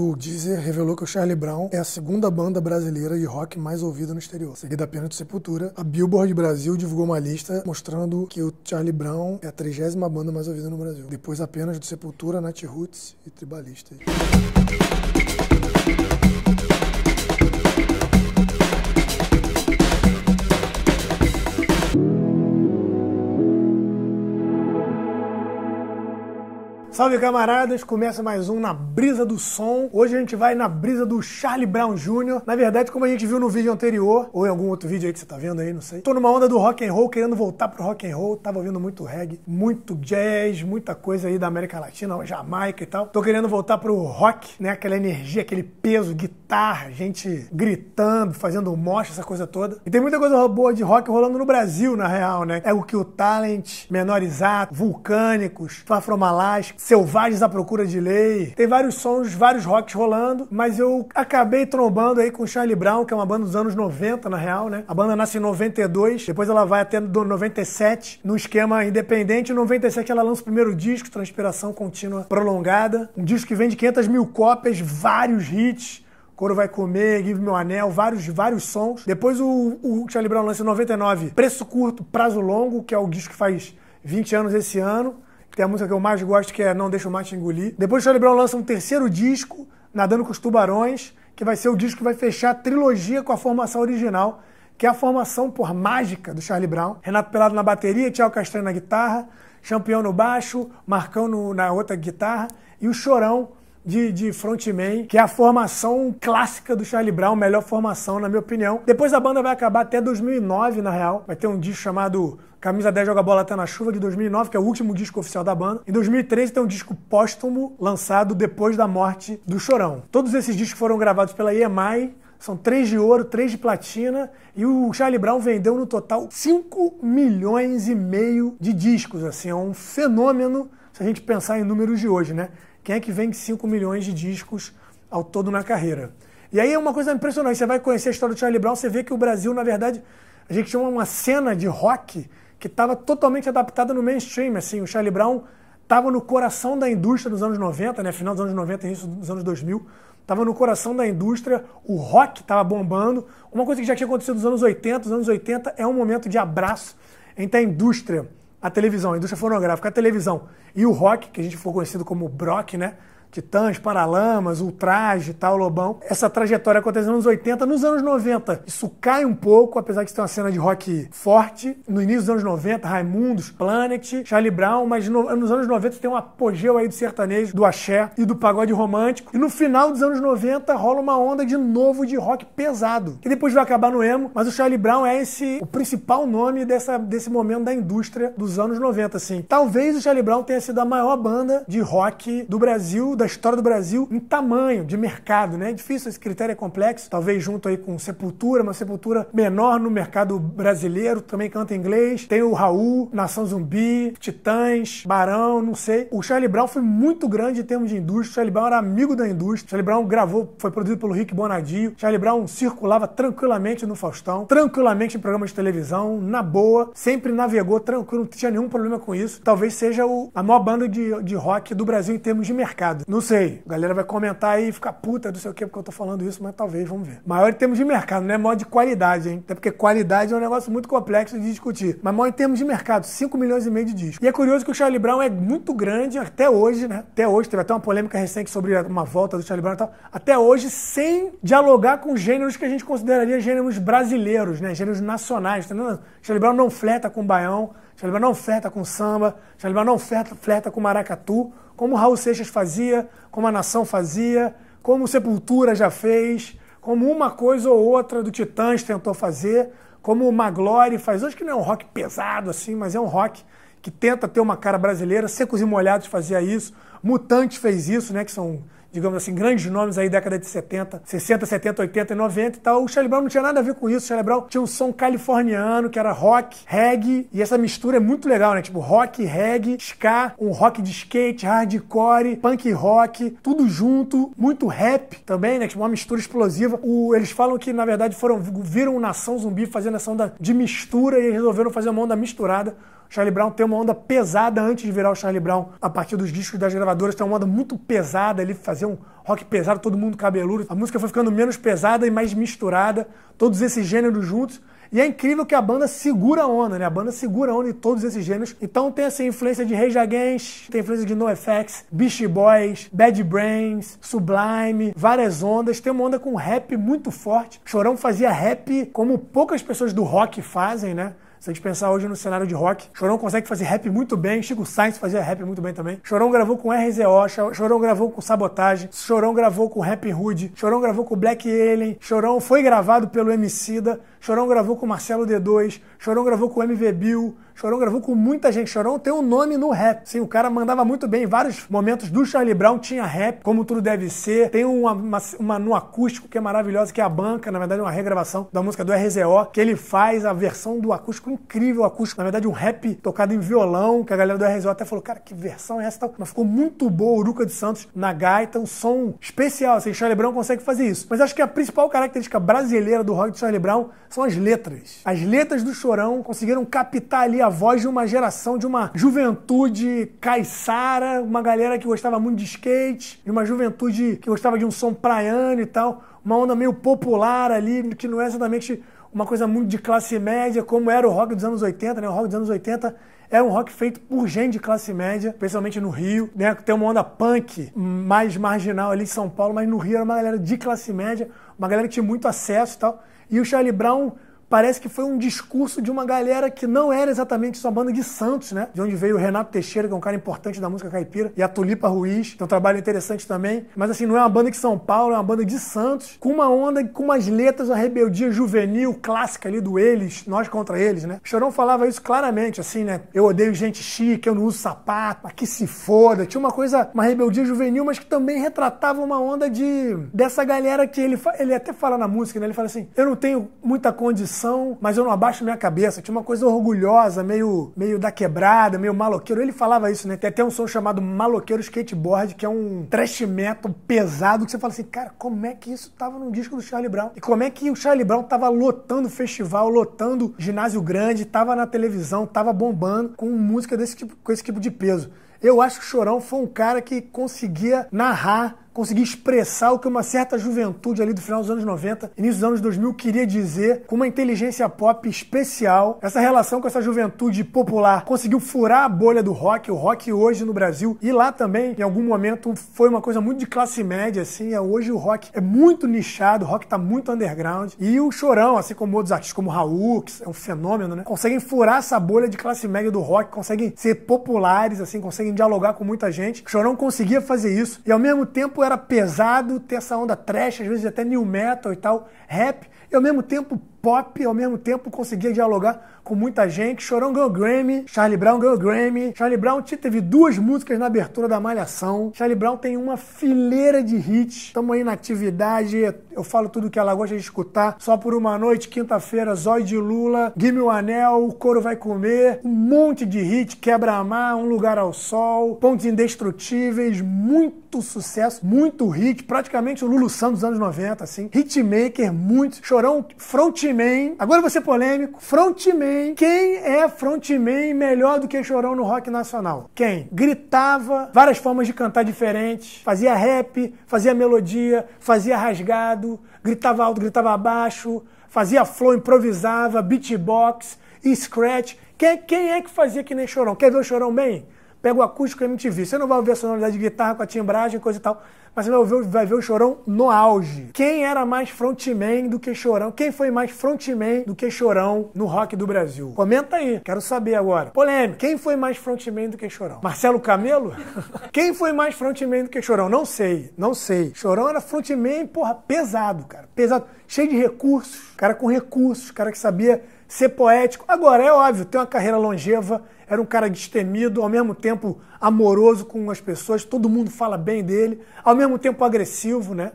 O Deezer revelou que o Charlie Brown é a segunda banda brasileira de rock mais ouvida no exterior, seguida apenas do Sepultura. A Billboard Brasil divulgou uma lista mostrando que o Charlie Brown é a trigésima banda mais ouvida no Brasil, depois apenas do Sepultura, Nat Roots e Tribalistas. Salve camaradas, começa mais um na brisa do som. Hoje a gente vai na brisa do Charlie Brown Jr. Na verdade, como a gente viu no vídeo anterior, ou em algum outro vídeo aí que você tá vendo aí, não sei. Tô numa onda do rock and roll, querendo voltar pro rock and roll. Tava ouvindo muito reggae, muito jazz, muita coisa aí da América Latina, Jamaica e tal. Tô querendo voltar pro rock, né? Aquela energia, aquele peso, guitarra, gente gritando, fazendo mocha, essa coisa toda. E tem muita coisa boa de rock rolando no Brasil, na real, né? É o que o Talent, Menorizado, Vulcânicos, Fafromalás, Selvagens à Procura de Lei. Tem vários sons, vários rocks rolando, mas eu acabei trombando aí com Charlie Brown, que é uma banda dos anos 90, na real, né? A banda nasce em 92, depois ela vai até 97, no esquema independente. Em 97 ela lança o primeiro disco, Transpiração Contínua Prolongada. Um disco que vende 500 mil cópias, vários hits. Coro vai comer, Give Meu Anel, vários, vários sons. Depois o, o Charlie Brown lança em 99, Preço Curto, Prazo Longo, que é o disco que faz 20 anos esse ano. Tem a música que eu mais gosto, que é Não Deixa o Mate Engolir. Depois o Charlie Brown lança um terceiro disco, Nadando com os Tubarões, que vai ser o disco que vai fechar a trilogia com a formação original, que é a formação por mágica do Charlie Brown. Renato Pelado na bateria, Tiago Castanho na guitarra, Champion no baixo, Marcão no, na outra guitarra e o Chorão de, de frontman, que é a formação clássica do Charlie Brown, melhor formação, na minha opinião. Depois a banda vai acabar até 2009, na real. Vai ter um disco chamado Camisa 10 Joga Bola Até na Chuva, de 2009, que é o último disco oficial da banda. Em 2013 tem um disco póstumo lançado depois da morte do Chorão. Todos esses discos foram gravados pela EMI, são três de ouro, três de platina, e o Charlie Brown vendeu no total 5 milhões e meio de discos. Assim, é um fenômeno se a gente pensar em números de hoje, né? Quem é que vende 5 milhões de discos ao todo na carreira? E aí é uma coisa impressionante. Você vai conhecer a história do Charlie Brown, você vê que o Brasil, na verdade, a gente tinha uma cena de rock que estava totalmente adaptada no mainstream. Assim, o Charlie Brown estava no coração da indústria dos anos 90, né? Final dos anos 90 início dos anos 2000. Estava no coração da indústria, o rock estava bombando. Uma coisa que já tinha acontecido nos anos 80, nos anos 80 é um momento de abraço entre a indústria, a televisão, a indústria fonográfica, a televisão e o rock, que a gente foi conhecido como Brock, né? Titãs, Paralamas, Ultraje tal, Lobão. Essa trajetória aconteceu nos anos 80. Nos anos 90, isso cai um pouco, apesar de ter uma cena de rock forte. No início dos anos 90, Raimundos, Planet, Charlie Brown, mas no, nos anos 90 tem um apogeu aí do sertanejo, do axé e do pagode romântico. E no final dos anos 90 rola uma onda de novo de rock pesado, que depois vai acabar no emo, mas o Charlie Brown é esse o principal nome dessa, desse momento da indústria dos anos 90, assim. Talvez o Charlie Brown tenha sido a maior banda de rock do Brasil, da história do Brasil em tamanho de mercado, né? É difícil, esse critério é complexo, talvez junto aí com Sepultura, uma Sepultura menor no mercado brasileiro, também canta em inglês. Tem o Raul, Nação Zumbi, Titãs, Barão, não sei. O Charlie Brown foi muito grande em termos de indústria. O Charlie Brown era amigo da indústria. O Charlie Brown gravou, foi produzido pelo Rick Bonadio. O Charlie Brown circulava tranquilamente no Faustão, tranquilamente em programas de televisão, na boa, sempre navegou tranquilo, não tinha nenhum problema com isso. Talvez seja o, a maior banda de, de rock do Brasil em termos de mercado. Não sei. A galera vai comentar aí e ficar puta, não sei o que, porque eu tô falando isso, mas talvez, vamos ver. Maior em termos de mercado, não é maior de qualidade, hein? Até porque qualidade é um negócio muito complexo de discutir. Mas maior em termos de mercado, 5 milhões e meio de discos. E é curioso que o Charlie Brown é muito grande até hoje, né? Até hoje, teve até uma polêmica recente sobre uma volta do Charlie Brown e tal. Até hoje, sem dialogar com gêneros que a gente consideraria gêneros brasileiros, né? Gêneros nacionais, tá entendendo? Charlie Brown não fleta com baião, Charlie Brown não fleta com samba, Charlie Brown não fleta, fleta com maracatu, como Raul Seixas fazia, como a Nação fazia, como Sepultura já fez, como uma coisa ou outra do Titãs tentou fazer, como o Maglore faz. Hoje que não é um rock pesado assim, mas é um rock que tenta ter uma cara brasileira. Secos e Molhados fazia isso, Mutantes fez isso, né, que são digamos assim, grandes nomes aí década de 70, 60, 70, 80 e 90 e tal. O Charlie Brown não tinha nada a ver com isso. O Charlie Brown tinha um som californiano, que era rock, reggae, e essa mistura é muito legal, né? Tipo, rock, reggae, ska, um rock de skate, hardcore, punk rock, tudo junto, muito rap também, né? Tipo, uma mistura explosiva. O, eles falam que, na verdade, foram viram Nação Zumbi fazendo essa onda de mistura e resolveram fazer uma onda misturada. Charlie Brown tem uma onda pesada antes de virar o Charlie Brown, a partir dos discos das gravadoras, tem uma onda muito pesada, ele fazia um rock pesado, todo mundo cabeludo. A música foi ficando menos pesada e mais misturada, todos esses gêneros juntos. E é incrível que a banda segura a onda, né? A banda segura a onda em todos esses gêneros. Então tem essa influência de Rage Against, tem influência de NoFX, Beastie Boys, Bad Brains, Sublime, várias ondas. Tem uma onda com rap muito forte. Chorão fazia rap como poucas pessoas do rock fazem, né? Se a gente pensar hoje no cenário de rock, Chorão consegue fazer rap muito bem, Chico Sainz fazia rap muito bem também. Chorão gravou com RZO, Chorão gravou com Sabotagem, Chorão gravou com Rap Hood, Chorão gravou com Black Alien, Chorão foi gravado pelo Emicida, Chorão gravou com Marcelo D2, Chorão gravou com MV Bill, Chorão gravou com muita gente. Chorão tem um nome no rap. Sim, o cara mandava muito bem. Em vários momentos do Charlie Brown tinha rap, como tudo deve ser. Tem uma, uma, uma no acústico que é maravilhosa, que é a banca, na verdade, uma regravação da música do RZO, que ele faz a versão do acústico incrível, acústico. Na verdade, um rap tocado em violão, que a galera do RZO até falou, cara, que versão é essa? Mas ficou muito boa, Uruca de Santos na gaita, um som especial. Assim, Charlie Brown consegue fazer isso. Mas acho que a principal característica brasileira do rock de Charlie Brown são as letras. As letras do Chorão conseguiram captar ali a voz de uma geração, de uma juventude caiçara, uma galera que gostava muito de skate, de uma juventude que gostava de um som praiano e tal, uma onda meio popular ali, que não é exatamente uma coisa muito de classe média, como era o rock dos anos 80, né? O rock dos anos 80 era um rock feito por gente de classe média, especialmente no Rio, né? Tem uma onda punk mais marginal ali em São Paulo, mas no Rio era uma galera de classe média, uma galera que tinha muito acesso e tal. E o Charlie Brown parece que foi um discurso de uma galera que não era exatamente sua banda de Santos, né? De onde veio o Renato Teixeira, que é um cara importante da música caipira, e a Tulipa Ruiz, que é um trabalho interessante também. Mas assim, não é uma banda de São Paulo, é uma banda de Santos, com uma onda, com umas letras, uma rebeldia juvenil clássica ali do eles, nós contra eles, né? O Chorão falava isso claramente, assim, né? Eu odeio gente chique, eu não uso sapato, aqui se foda. Tinha uma coisa, uma rebeldia juvenil, mas que também retratava uma onda de dessa galera que ele, ele até fala na música, né? Ele fala assim: eu não tenho muita condição mas eu não abaixo minha cabeça. Tinha uma coisa orgulhosa, meio, meio da quebrada, meio maloqueiro. Ele falava isso, né? Tem até um som chamado Maloqueiro Skateboard, que é um trash metal pesado, que você fala assim, cara, como é que isso tava no disco do Charlie Brown? E como é que o Charlie Brown tava lotando festival, lotando ginásio grande, tava na televisão, tava bombando com música desse tipo, com esse tipo de peso. Eu acho que o Chorão foi um cara que conseguia narrar conseguir expressar o que uma certa juventude ali do final dos anos 90, início dos anos 2000 queria dizer com uma inteligência pop especial. Essa relação com essa juventude popular conseguiu furar a bolha do rock, o rock hoje no Brasil. E lá também, em algum momento, foi uma coisa muito de classe média, assim. É, hoje o rock é muito nichado, o rock tá muito underground. E o Chorão, assim como outros artistas como Raul, que é um fenômeno, né? Conseguem furar essa bolha de classe média do rock, conseguem ser populares, assim, conseguem dialogar com muita gente. O Chorão conseguia fazer isso. E ao mesmo tempo era pesado, ter essa onda trash, às vezes até new metal e tal, rap, e ao mesmo tempo pop, ao mesmo tempo conseguia dialogar com muita gente. Chorão ganhou Grammy, Charlie Brown ganhou Grammy. Charlie Brown teve duas músicas na abertura da Malhação. Charlie Brown tem uma fileira de hits. Estamos aí na atividade. Eu falo tudo que ela gosta de escutar. Só por uma noite, quinta-feira, Zóio de Lula, Gimme o Anel, O Couro Vai Comer. Um monte de hit, Quebra-Mar, Um Lugar ao Sol, Pontos Indestrutíveis, muito sucesso, muito hit. Praticamente o Lulu Santos dos anos 90, assim. Hitmaker, muito. Chorão, frontman. Agora eu vou ser polêmico. Frontman frontman. Quem é frontman melhor do que Chorão no rock nacional? Quem? Gritava, várias formas de cantar diferentes, fazia rap, fazia melodia, fazia rasgado, gritava alto, gritava baixo, fazia flow, improvisava, beatbox, scratch. Quem, quem é que fazia que nem Chorão? Quer ver o Chorão bem? Pega o acústico MTV. Você não vai ouvir a sonoridade de guitarra com a timbragem, coisa e tal mas você vai ver, vai ver o Chorão no auge. Quem era mais frontman do que Chorão? Quem foi mais frontman do que Chorão no rock do Brasil? Comenta aí, quero saber agora. Polêmica, quem foi mais frontman do que Chorão? Marcelo Camelo? quem foi mais frontman do que Chorão? Não sei, não sei. Chorão era frontman, porra, pesado, cara, pesado, cheio de recursos, cara com recursos, cara que sabia ser poético. Agora, é óbvio, tem uma carreira longeva, era um cara destemido, ao mesmo tempo amoroso com as pessoas, todo mundo fala bem dele, ao mesmo tempo agressivo, né?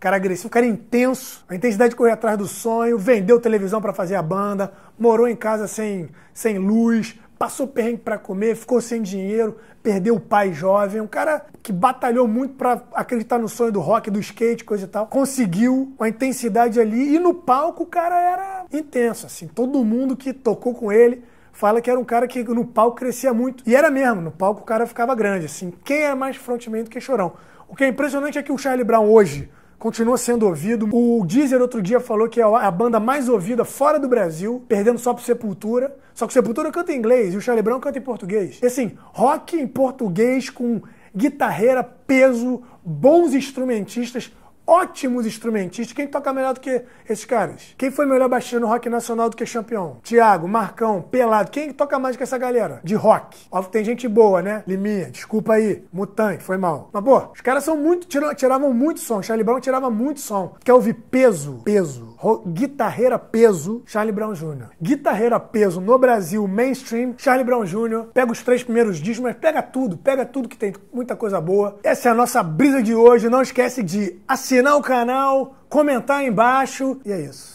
Cara agressivo, cara intenso, a intensidade de correr atrás do sonho, vendeu televisão para fazer a banda, morou em casa sem, sem luz, passou perrengue para comer, ficou sem dinheiro, perdeu o pai jovem, um cara que batalhou muito para acreditar no sonho do rock, do skate, coisa e tal. Conseguiu uma intensidade ali e no palco o cara era intenso, assim. Todo mundo que tocou com ele fala que era um cara que no palco crescia muito. E era mesmo, no palco o cara ficava grande, assim. Quem é mais frontman do que Chorão? O que é impressionante é que o Charlie Brown hoje continua sendo ouvido. O Deezer outro dia falou que é a banda mais ouvida fora do Brasil, perdendo só pro Sepultura. Só que Sepultura canta em inglês e o Charlie Brown canta em português. E assim, rock em português com guitarreira, peso, bons instrumentistas, ótimos instrumentistas. Quem toca melhor do que esses caras? Quem foi melhor baixista no rock nacional do que campeão? Tiago, Marcão, Pelado. Quem toca mais que essa galera? De rock. Óbvio tem gente boa, né? Liminha, desculpa aí. Mutante, foi mal. Mas, pô, os caras são muito. tiravam muito som. Charlie Brown tirava muito som. Quer ouvir peso? Peso. Guitarreira peso, Charlie Brown Jr. Guitarreira peso no Brasil, mainstream, Charlie Brown Jr. Pega os três primeiros discos, mas pega tudo, pega tudo que tem muita coisa boa. Essa é a nossa brisa de hoje. Não esquece de assinar o canal, comentar aí embaixo. E é isso.